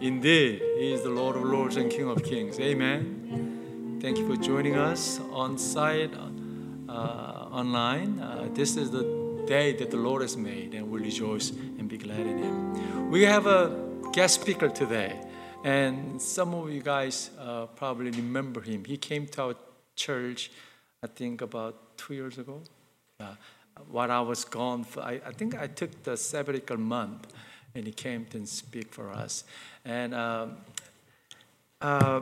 Indeed, He is the Lord of Lords and King of Kings. Amen. Thank you for joining us on site, uh, online. Uh, this is the day that the Lord has made, and we rejoice and be glad in Him. We have a guest speaker today, and some of you guys uh, probably remember him. He came to our church, I think, about two years ago. Uh, while I was gone, for, I, I think I took the sabbatical month and he came to speak for us. And um, uh,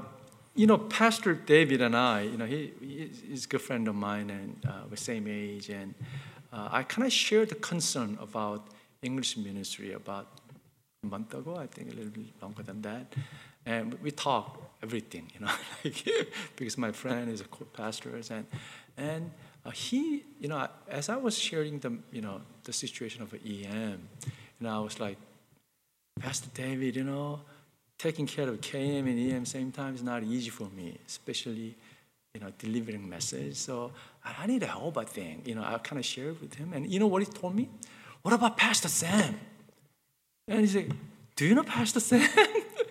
you know, Pastor David and I, you know, he, he's a good friend of mine, and uh, we're same age, and uh, I kind of shared the concern about English ministry about a month ago, I think a little bit longer than that, and we talk everything, you know, like, because my friend is a pastor, and and uh, he, you know, as I was sharing the, you know, the situation of EM, you know, I was like, Pastor David, you know, taking care of KM and EM same time is not easy for me, especially, you know, delivering message. So I need a help, I think. You know, I kind of shared with him. And you know what he told me? What about Pastor Sam? And he said, do you know Pastor Sam?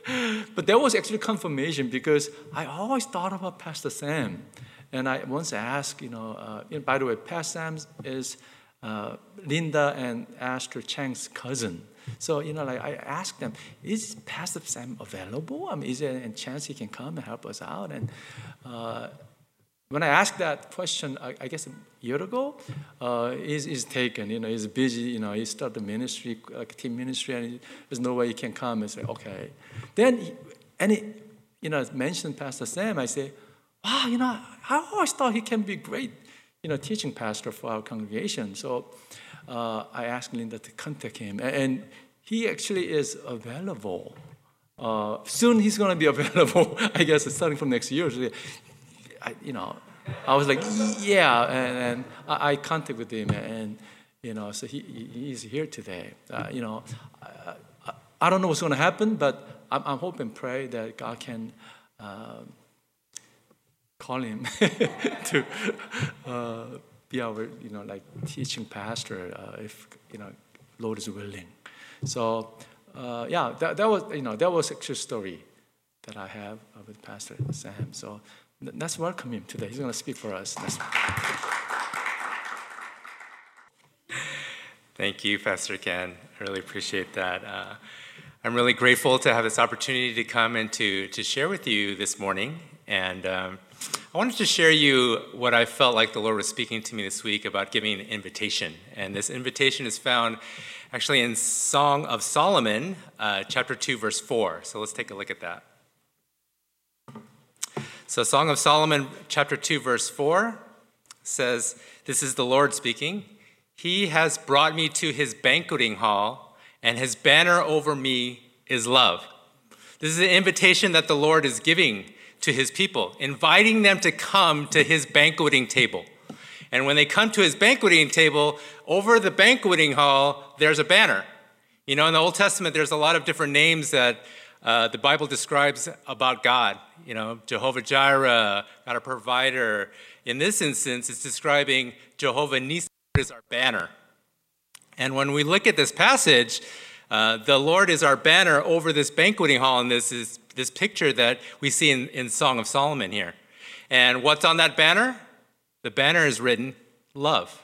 but that was actually confirmation because I always thought about Pastor Sam. And I once asked, you know, uh, you know by the way, Pastor Sam is uh, Linda and Astrid Chang's cousin. So, you know, like I asked them, is Pastor Sam available? I mean, is there a chance he can come and help us out? And uh, when I asked that question, I, I guess a year ago, uh, he's, he's, taken, you know, he's busy, you know, he started the ministry, like team ministry, and he, there's no way he can come. I say, okay. Then, he, and he, you know, mentioned Pastor Sam, I say, wow, you know, I always thought he can be great, you know, teaching pastor for our congregation. So uh, I asked Linda to contact him, and he actually is available. Uh, soon he's going to be available, I guess, starting from next year. So, I, you know, I was like, yeah, and, and I, I contacted him, and you know, so he, he's here today. Uh, you know, I, I, don't know what's going to happen, but I'm, I'm hoping, pray that God can uh, call him to uh, be our, you know, like teaching pastor uh, if, you know, Lord is willing. So, uh, yeah, that, that was, you know, that was a story that I have with Pastor Sam. So let's welcome him today. He's going to speak for us. Thank you, Pastor Ken. I really appreciate that. Uh, I'm really grateful to have this opportunity to come and to, to share with you this morning. And um, I wanted to share you what I felt like the Lord was speaking to me this week about giving an invitation. And this invitation is found actually in Song of Solomon, uh, chapter 2, verse 4. So let's take a look at that. So, Song of Solomon, chapter 2, verse 4 says, This is the Lord speaking. He has brought me to his banqueting hall, and his banner over me is love. This is an invitation that the Lord is giving to his people, inviting them to come to his banqueting table. And when they come to his banqueting table, over the banqueting hall, there's a banner. You know, in the Old Testament, there's a lot of different names that uh, the Bible describes about God. You know, Jehovah Jireh, God a provider. In this instance, it's describing Jehovah Nissi as our banner. And when we look at this passage, uh, the Lord is our banner over this banqueting hall, and this is this picture that we see in, in Song of Solomon here. And what's on that banner? The banner is written love.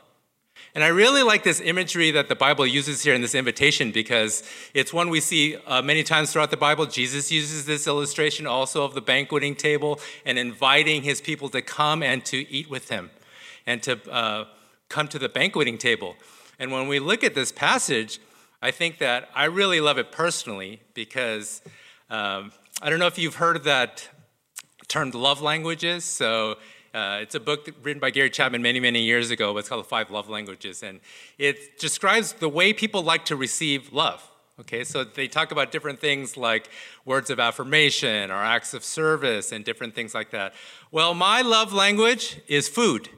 And I really like this imagery that the Bible uses here in this invitation because it's one we see uh, many times throughout the Bible. Jesus uses this illustration also of the banqueting table and inviting his people to come and to eat with him and to uh, come to the banqueting table. And when we look at this passage, I think that I really love it personally because um, I don't know if you've heard of that term love languages. So uh, it's a book written by Gary Chapman many, many years ago. It's called The Five Love Languages. And it describes the way people like to receive love. Okay, so they talk about different things like words of affirmation or acts of service and different things like that. Well, my love language is food.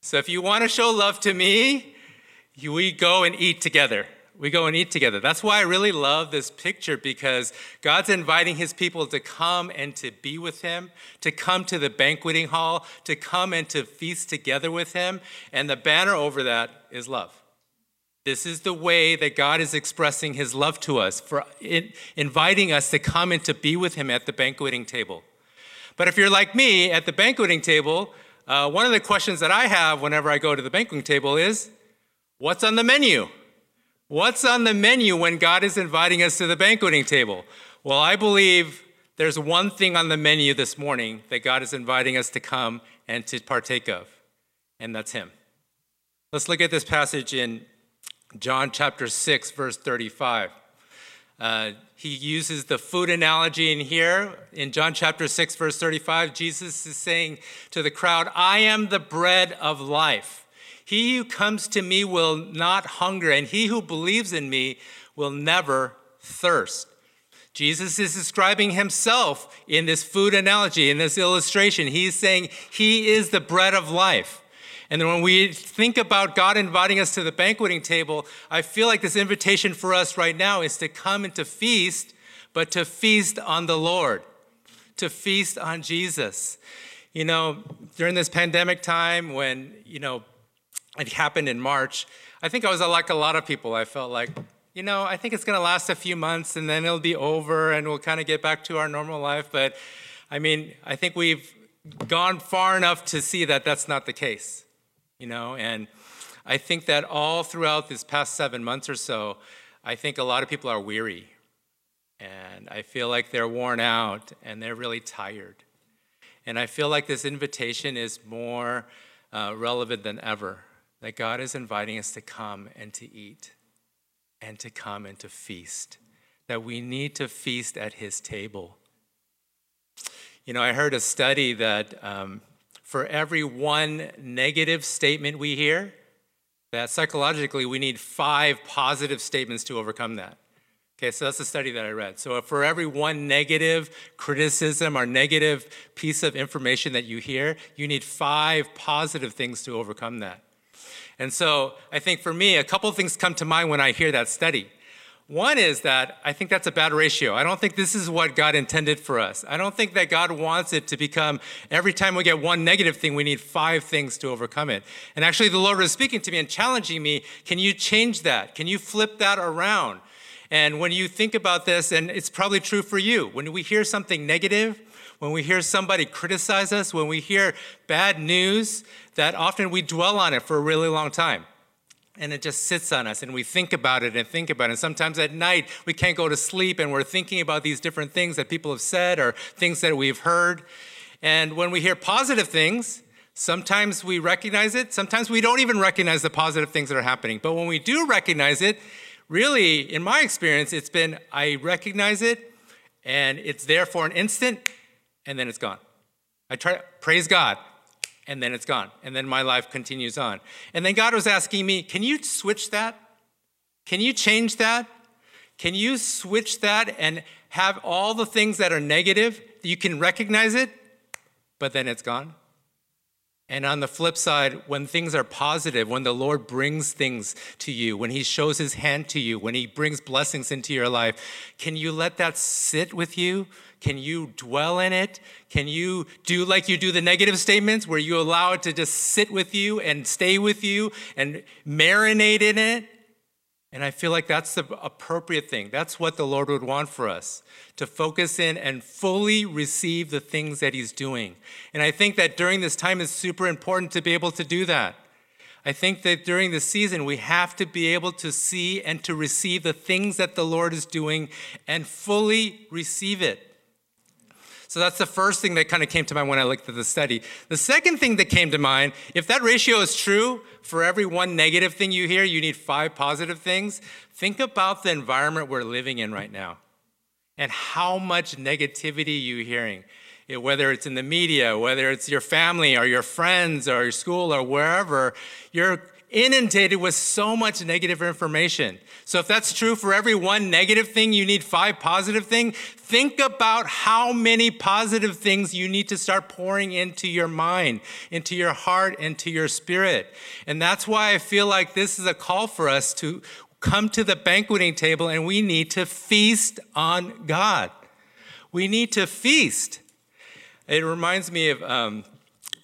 So if you want to show love to me, we go and eat together we go and eat together. That's why I really love this picture because God's inviting his people to come and to be with him, to come to the banqueting hall, to come and to feast together with him. And the banner over that is love. This is the way that God is expressing his love to us, for in, inviting us to come and to be with him at the banqueting table. But if you're like me at the banqueting table, uh, one of the questions that I have whenever I go to the banqueting table is what's on the menu? What's on the menu when God is inviting us to the banqueting table? Well, I believe there's one thing on the menu this morning that God is inviting us to come and to partake of, and that's Him. Let's look at this passage in John chapter 6, verse 35. Uh, he uses the food analogy in here. In John chapter 6, verse 35, Jesus is saying to the crowd, I am the bread of life. He who comes to me will not hunger, and he who believes in me will never thirst. Jesus is describing himself in this food analogy, in this illustration. He's saying he is the bread of life. And when we think about God inviting us to the banqueting table, I feel like this invitation for us right now is to come and to feast, but to feast on the Lord, to feast on Jesus. You know, during this pandemic time when, you know, it happened in March, I think I was like a lot of people. I felt like, you know, I think it's going to last a few months and then it'll be over and we'll kind of get back to our normal life. But I mean, I think we've gone far enough to see that that's not the case you know, and I think that all throughout this past seven months or so, I think a lot of people are weary. And I feel like they're worn out and they're really tired. And I feel like this invitation is more uh, relevant than ever that God is inviting us to come and to eat and to come and to feast, that we need to feast at His table. You know, I heard a study that um, for every one negative statement we hear, that psychologically we need five positive statements to overcome that. Okay, so that's the study that I read. So for every one negative criticism or negative piece of information that you hear, you need five positive things to overcome that. And so I think for me, a couple of things come to mind when I hear that study. One is that I think that's a bad ratio. I don't think this is what God intended for us. I don't think that God wants it to become every time we get one negative thing, we need five things to overcome it. And actually, the Lord was speaking to me and challenging me can you change that? Can you flip that around? And when you think about this, and it's probably true for you, when we hear something negative, when we hear somebody criticize us, when we hear bad news, that often we dwell on it for a really long time and it just sits on us and we think about it and think about it. And sometimes at night we can't go to sleep and we're thinking about these different things that people have said or things that we've heard. And when we hear positive things, sometimes we recognize it, sometimes we don't even recognize the positive things that are happening. But when we do recognize it, really, in my experience, it's been I recognize it and it's there for an instant and then it's gone. I try, praise God and then it's gone. And then my life continues on. And then God was asking me, Can you switch that? Can you change that? Can you switch that and have all the things that are negative? You can recognize it, but then it's gone. And on the flip side, when things are positive, when the Lord brings things to you, when He shows His hand to you, when He brings blessings into your life, can you let that sit with you? Can you dwell in it? Can you do like you do the negative statements where you allow it to just sit with you and stay with you and marinate in it? And I feel like that's the appropriate thing. That's what the Lord would want for us to focus in and fully receive the things that He's doing. And I think that during this time is super important to be able to do that. I think that during the season, we have to be able to see and to receive the things that the Lord is doing and fully receive it. So that's the first thing that kind of came to mind when I looked at the study. The second thing that came to mind, if that ratio is true, for every one negative thing you hear, you need five positive things. Think about the environment we're living in right now and how much negativity you're hearing. Whether it's in the media, whether it's your family or your friends or your school or wherever, you're inundated with so much negative information. So if that's true for every one negative thing, you need five positive things. Think about how many positive things you need to start pouring into your mind, into your heart, into your spirit. And that's why I feel like this is a call for us to come to the banqueting table and we need to feast on God. We need to feast. It reminds me of um,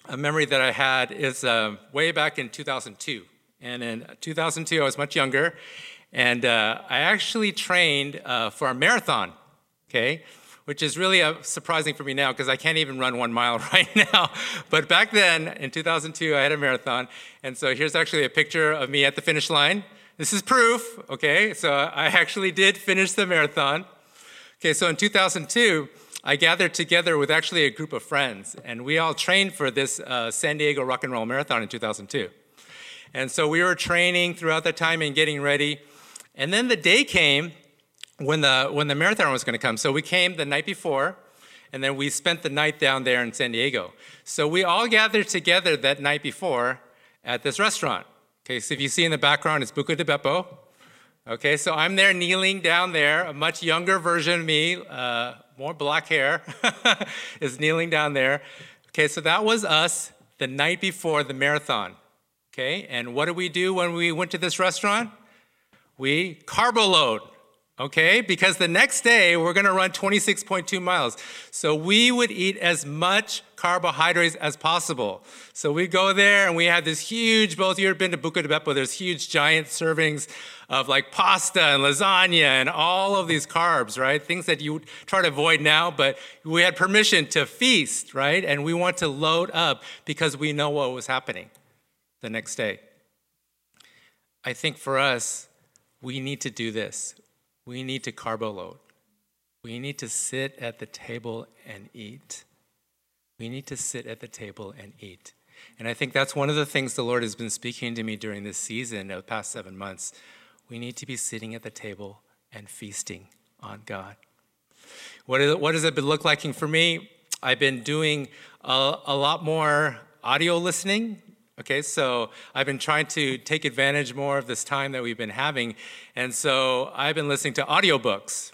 a memory that I had is uh, way back in 2002. And in 2002, I was much younger. And uh, I actually trained uh, for a marathon, okay? Which is really uh, surprising for me now because I can't even run one mile right now. But back then, in 2002, I had a marathon. And so here's actually a picture of me at the finish line. This is proof, okay? So I actually did finish the marathon. Okay, so in 2002, I gathered together with actually a group of friends, and we all trained for this uh, San Diego Rock and Roll Marathon in 2002. And so we were training throughout that time and getting ready. And then the day came when the, when the marathon was going to come. So we came the night before, and then we spent the night down there in San Diego. So we all gathered together that night before at this restaurant. Okay, so if you see in the background, it's Buca di Beppo. Okay, so I'm there kneeling down there, a much younger version of me, uh, more black hair, is kneeling down there. Okay, so that was us the night before the marathon. Okay, and what did we do when we went to this restaurant? We carbo load. Okay, because the next day we're gonna run 26.2 miles. So we would eat as much carbohydrates as possible. So we go there and we have this huge, both you have been to Buca di Beppo, there's huge giant servings of like pasta and lasagna and all of these carbs, right? Things that you try to avoid now, but we had permission to feast, right? And we want to load up because we know what was happening the next day. I think for us, we need to do this. We need to carbo load. We need to sit at the table and eat. We need to sit at the table and eat. And I think that's one of the things the Lord has been speaking to me during this season of the past seven months we need to be sitting at the table and feasting on God. What, is, what has it been look like for me? I've been doing a, a lot more audio listening. Okay, so I've been trying to take advantage more of this time that we've been having. And so I've been listening to audiobooks.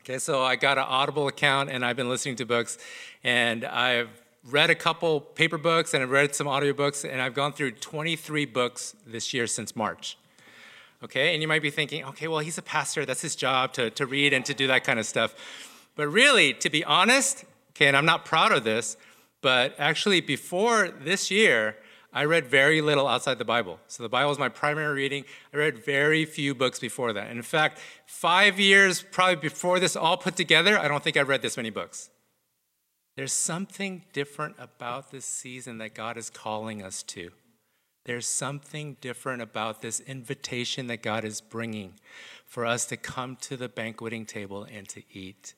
Okay, so I got an Audible account and I've been listening to books. And I've read a couple paper books and I've read some audiobooks. And I've gone through 23 books this year since March okay? And you might be thinking, okay, well, he's a pastor, that's his job to, to read and to do that kind of stuff. But really, to be honest, okay, and I'm not proud of this, but actually, before this year, I read very little outside the Bible. So the Bible is my primary reading. I read very few books before that. And in fact, five years probably before this all put together, I don't think I've read this many books. There's something different about this season that God is calling us to. There's something different about this invitation that God is bringing for us to come to the banqueting table and to eat.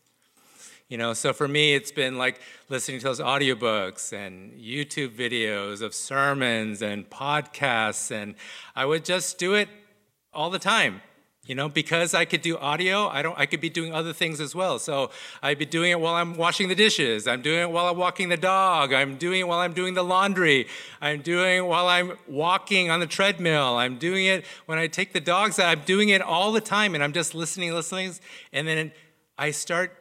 You know, so for me, it's been like listening to those audiobooks and YouTube videos of sermons and podcasts, and I would just do it all the time. You know, because I could do audio, I don't I could be doing other things as well. So I'd be doing it while I'm washing the dishes. I'm doing it while I'm walking the dog. I'm doing it while I'm doing the laundry. I'm doing it while I'm walking on the treadmill. I'm doing it when I take the dogs out. I'm doing it all the time and I'm just listening, listening. And then I start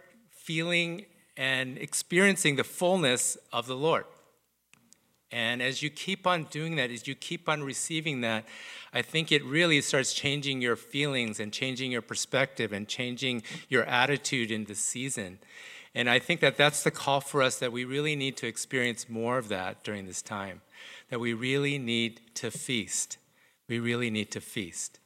feeling and experiencing the fullness of the Lord. And as you keep on doing that, as you keep on receiving that, I think it really starts changing your feelings and changing your perspective and changing your attitude in the season. And I think that that's the call for us that we really need to experience more of that during this time, that we really need to feast. We really need to feast.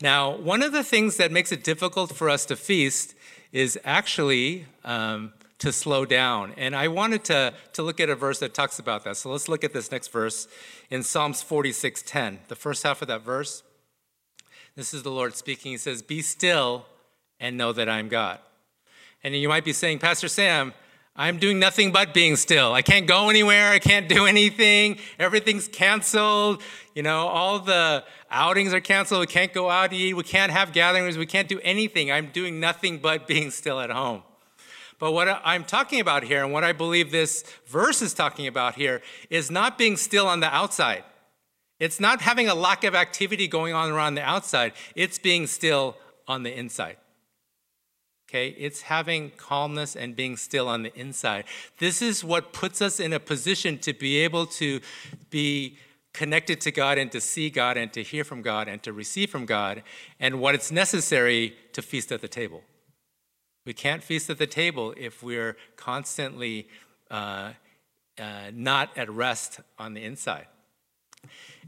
Now, one of the things that makes it difficult for us to feast is actually um, to slow down. And I wanted to, to look at a verse that talks about that. So let's look at this next verse in Psalms 46:10. The first half of that verse. This is the Lord speaking. He says, Be still and know that I'm God. And you might be saying, Pastor Sam, I'm doing nothing but being still. I can't go anywhere. I can't do anything. Everything's canceled. You know, all the outings are canceled. We can't go out to eat. We can't have gatherings. We can't do anything. I'm doing nothing but being still at home. But what I'm talking about here, and what I believe this verse is talking about here, is not being still on the outside. It's not having a lack of activity going on around the outside, it's being still on the inside. Okay, it's having calmness and being still on the inside. This is what puts us in a position to be able to be connected to God and to see God and to hear from God and to receive from God, and what it's necessary to feast at the table. We can't feast at the table if we're constantly uh, uh, not at rest on the inside.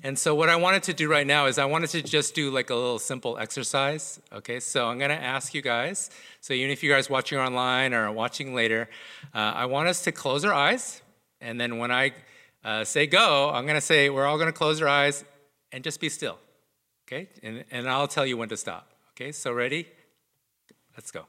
And so, what I wanted to do right now is I wanted to just do like a little simple exercise. Okay, so I'm gonna ask you guys. So, even if you guys watching online or watching later, uh, I want us to close our eyes. And then when I uh, say go, I'm gonna say we're all gonna close our eyes and just be still. Okay, and, and I'll tell you when to stop. Okay, so ready? Let's go.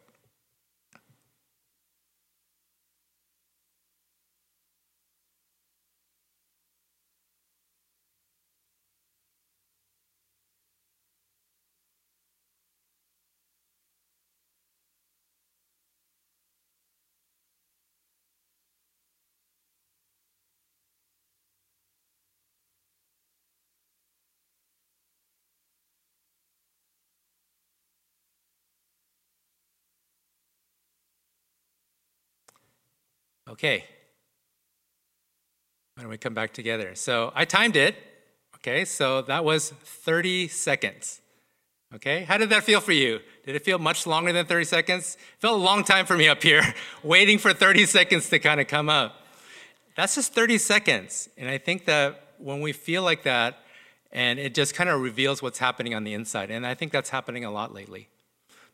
Okay. Why don't we come back together? So I timed it. Okay, so that was 30 seconds. Okay, how did that feel for you? Did it feel much longer than 30 seconds? It felt a long time for me up here, waiting for 30 seconds to kind of come up. That's just 30 seconds. And I think that when we feel like that, and it just kind of reveals what's happening on the inside. And I think that's happening a lot lately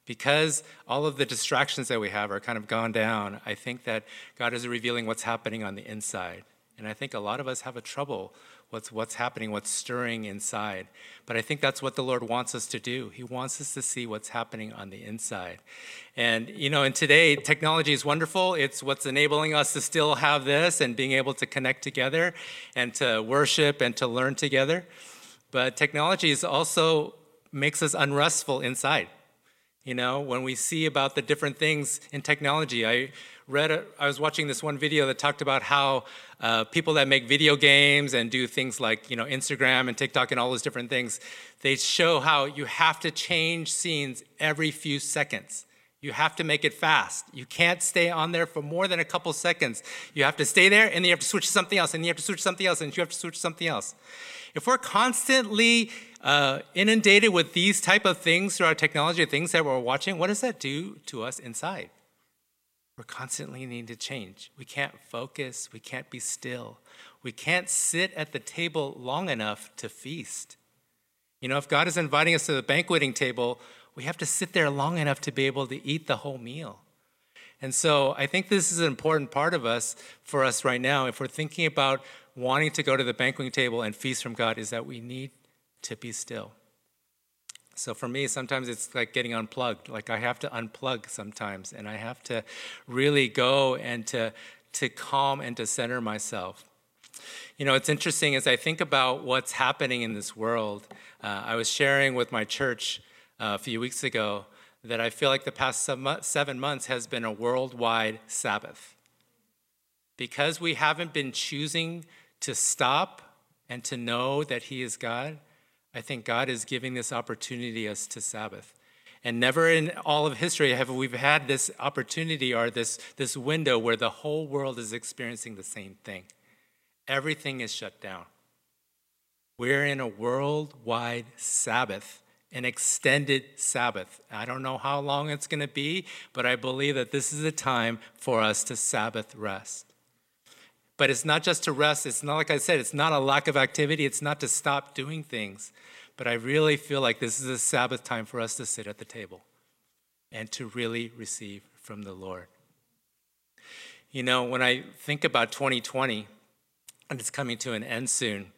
because all of the distractions that we have are kind of gone down, I think that God is revealing what's happening on the inside. And I think a lot of us have a trouble with what's happening, what's stirring inside. But I think that's what the Lord wants us to do. He wants us to see what's happening on the inside. And, you know, and today, technology is wonderful. It's what's enabling us to still have this and being able to connect together and to worship and to learn together. But technology is also makes us unrestful inside. You know, when we see about the different things in technology, I read, a, I was watching this one video that talked about how uh, people that make video games and do things like, you know, Instagram and TikTok and all those different things, they show how you have to change scenes every few seconds. You have to make it fast. You can't stay on there for more than a couple seconds. You have to stay there and then you have to switch to something else and you have to switch to something else and you have to switch to something else. If we're constantly uh, inundated with these type of things through our technology, things that we're watching, what does that do to us inside? We're constantly needing to change. We can't focus. We can't be still. We can't sit at the table long enough to feast. You know, if God is inviting us to the banqueting table, we have to sit there long enough to be able to eat the whole meal. And so I think this is an important part of us for us right now. If we're thinking about wanting to go to the banqueting table and feast from God, is that we need to be still. So for me, sometimes it's like getting unplugged. Like I have to unplug sometimes, and I have to really go and to, to calm and to center myself. You know, it's interesting as I think about what's happening in this world. Uh, I was sharing with my church a few weeks ago that I feel like the past seven months has been a worldwide Sabbath. Because we haven't been choosing to stop and to know that He is God, I think God is giving this opportunity us to Sabbath. And never in all of history have we had this opportunity or this, this window where the whole world is experiencing the same thing. Everything is shut down. We're in a worldwide Sabbath, an extended Sabbath. I don't know how long it's going to be, but I believe that this is a time for us to Sabbath rest. But it's not just to rest. It's not like I said, it's not a lack of activity. It's not to stop doing things. But I really feel like this is a Sabbath time for us to sit at the table and to really receive from the Lord. You know, when I think about 2020, and it's coming to an end soon,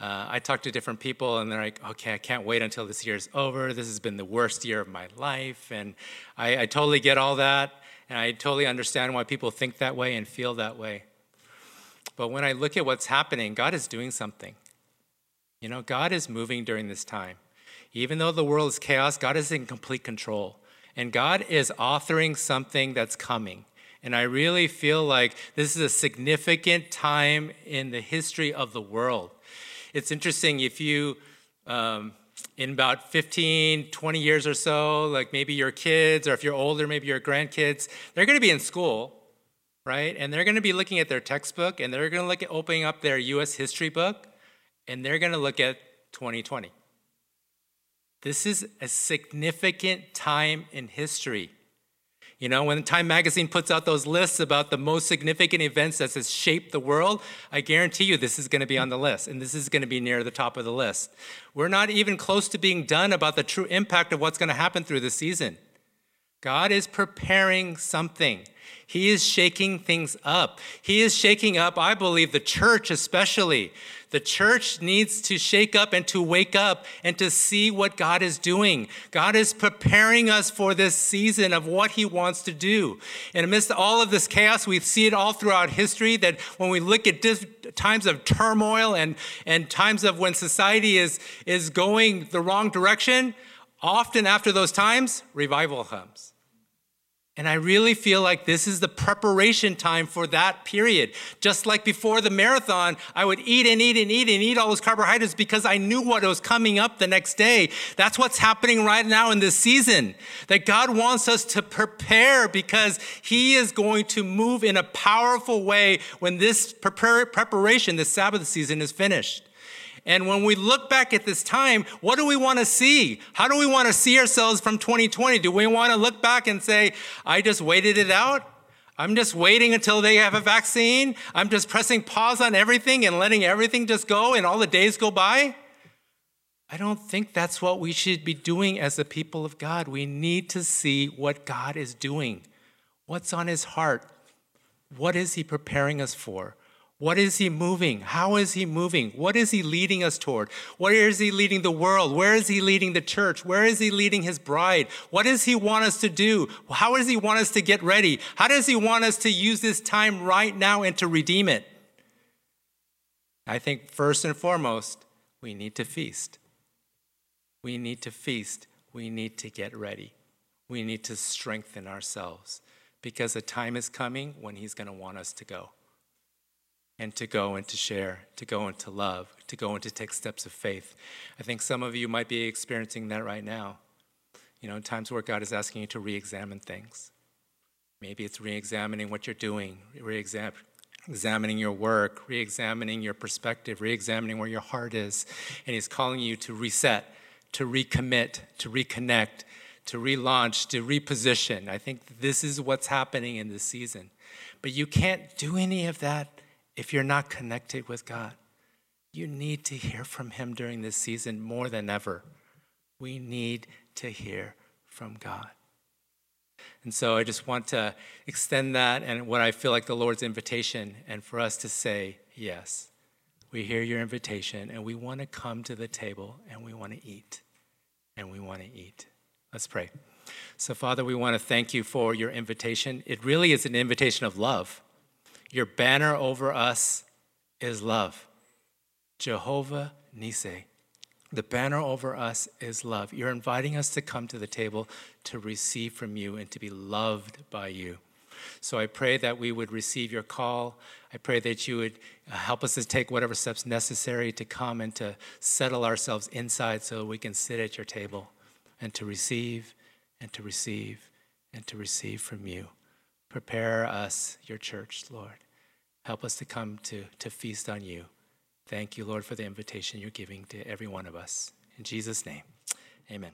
uh, I talk to different people and they're like, okay, I can't wait until this year is over. This has been the worst year of my life. And I, I totally get all that. And I totally understand why people think that way and feel that way. But when I look at what's happening, God is doing something. You know, God is moving during this time. Even though the world is chaos, God is in complete control. And God is authoring something that's coming. And I really feel like this is a significant time in the history of the world. It's interesting if you, um, in about 15, 20 years or so, like maybe your kids, or if you're older, maybe your grandkids, they're going to be in school right? And they're going to be looking at their textbook and they're going to look at opening up their US history book and they're going to look at 2020. This is a significant time in history. You know, when Time Magazine puts out those lists about the most significant events that has shaped the world, I guarantee you this is going to be on the list, and this is going to be near the top of the list. We're not even close to being done about the true impact of what's going to happen through the season. God is preparing something. He is shaking things up. He is shaking up, I believe, the church especially. The church needs to shake up and to wake up and to see what God is doing. God is preparing us for this season of what He wants to do. And amidst all of this chaos, we see it all throughout history that when we look at times of turmoil and, and times of when society is, is going the wrong direction, often after those times, revival comes. And I really feel like this is the preparation time for that period. Just like before the marathon, I would eat and eat and eat and eat all those carbohydrates because I knew what was coming up the next day. That's what's happening right now in this season. That God wants us to prepare because He is going to move in a powerful way when this preparation, this Sabbath season, is finished. And when we look back at this time, what do we want to see? How do we want to see ourselves from 2020? Do we want to look back and say, I just waited it out? I'm just waiting until they have a vaccine. I'm just pressing pause on everything and letting everything just go and all the days go by. I don't think that's what we should be doing as the people of God. We need to see what God is doing. What's on his heart? What is he preparing us for? What is he moving? How is he moving? What is he leading us toward? Where is he leading the world? Where is he leading the church? Where is he leading his bride? What does he want us to do? How does he want us to get ready? How does he want us to use this time right now and to redeem it? I think first and foremost, we need to feast. We need to feast. We need to get ready. We need to strengthen ourselves because a time is coming when he's going to want us to go and to go and to share, to go and to love, to go and to take steps of faith. I think some of you might be experiencing that right now. You know, times where God is asking you to re examine things. Maybe it's re examining what you're doing, re examining your work, re examining your perspective, re examining where your heart is. And He's calling you to reset, to recommit, to reconnect, to relaunch, to reposition. I think this is what's happening in this season. But you can't do any of that if you're not connected with God, you need to hear from Him during this season more than ever. We need to hear from God. And so I just want to extend that and what I feel like the Lord's invitation, and for us to say, Yes, we hear your invitation, and we want to come to the table and we want to eat. And we want to eat. Let's pray. So, Father, we want to thank you for your invitation. It really is an invitation of love. Your banner over us is love. Jehovah Nissi. The banner over us is love. You're inviting us to come to the table to receive from you and to be loved by you. So I pray that we would receive your call. I pray that you would uh, help us to take whatever steps necessary to come and to settle ourselves inside so we can sit at your table and to receive and to receive and to receive from you. Prepare us, your church, Lord. Help us to come to, to feast on you. Thank you, Lord, for the invitation you're giving to every one of us. In Jesus' name, amen.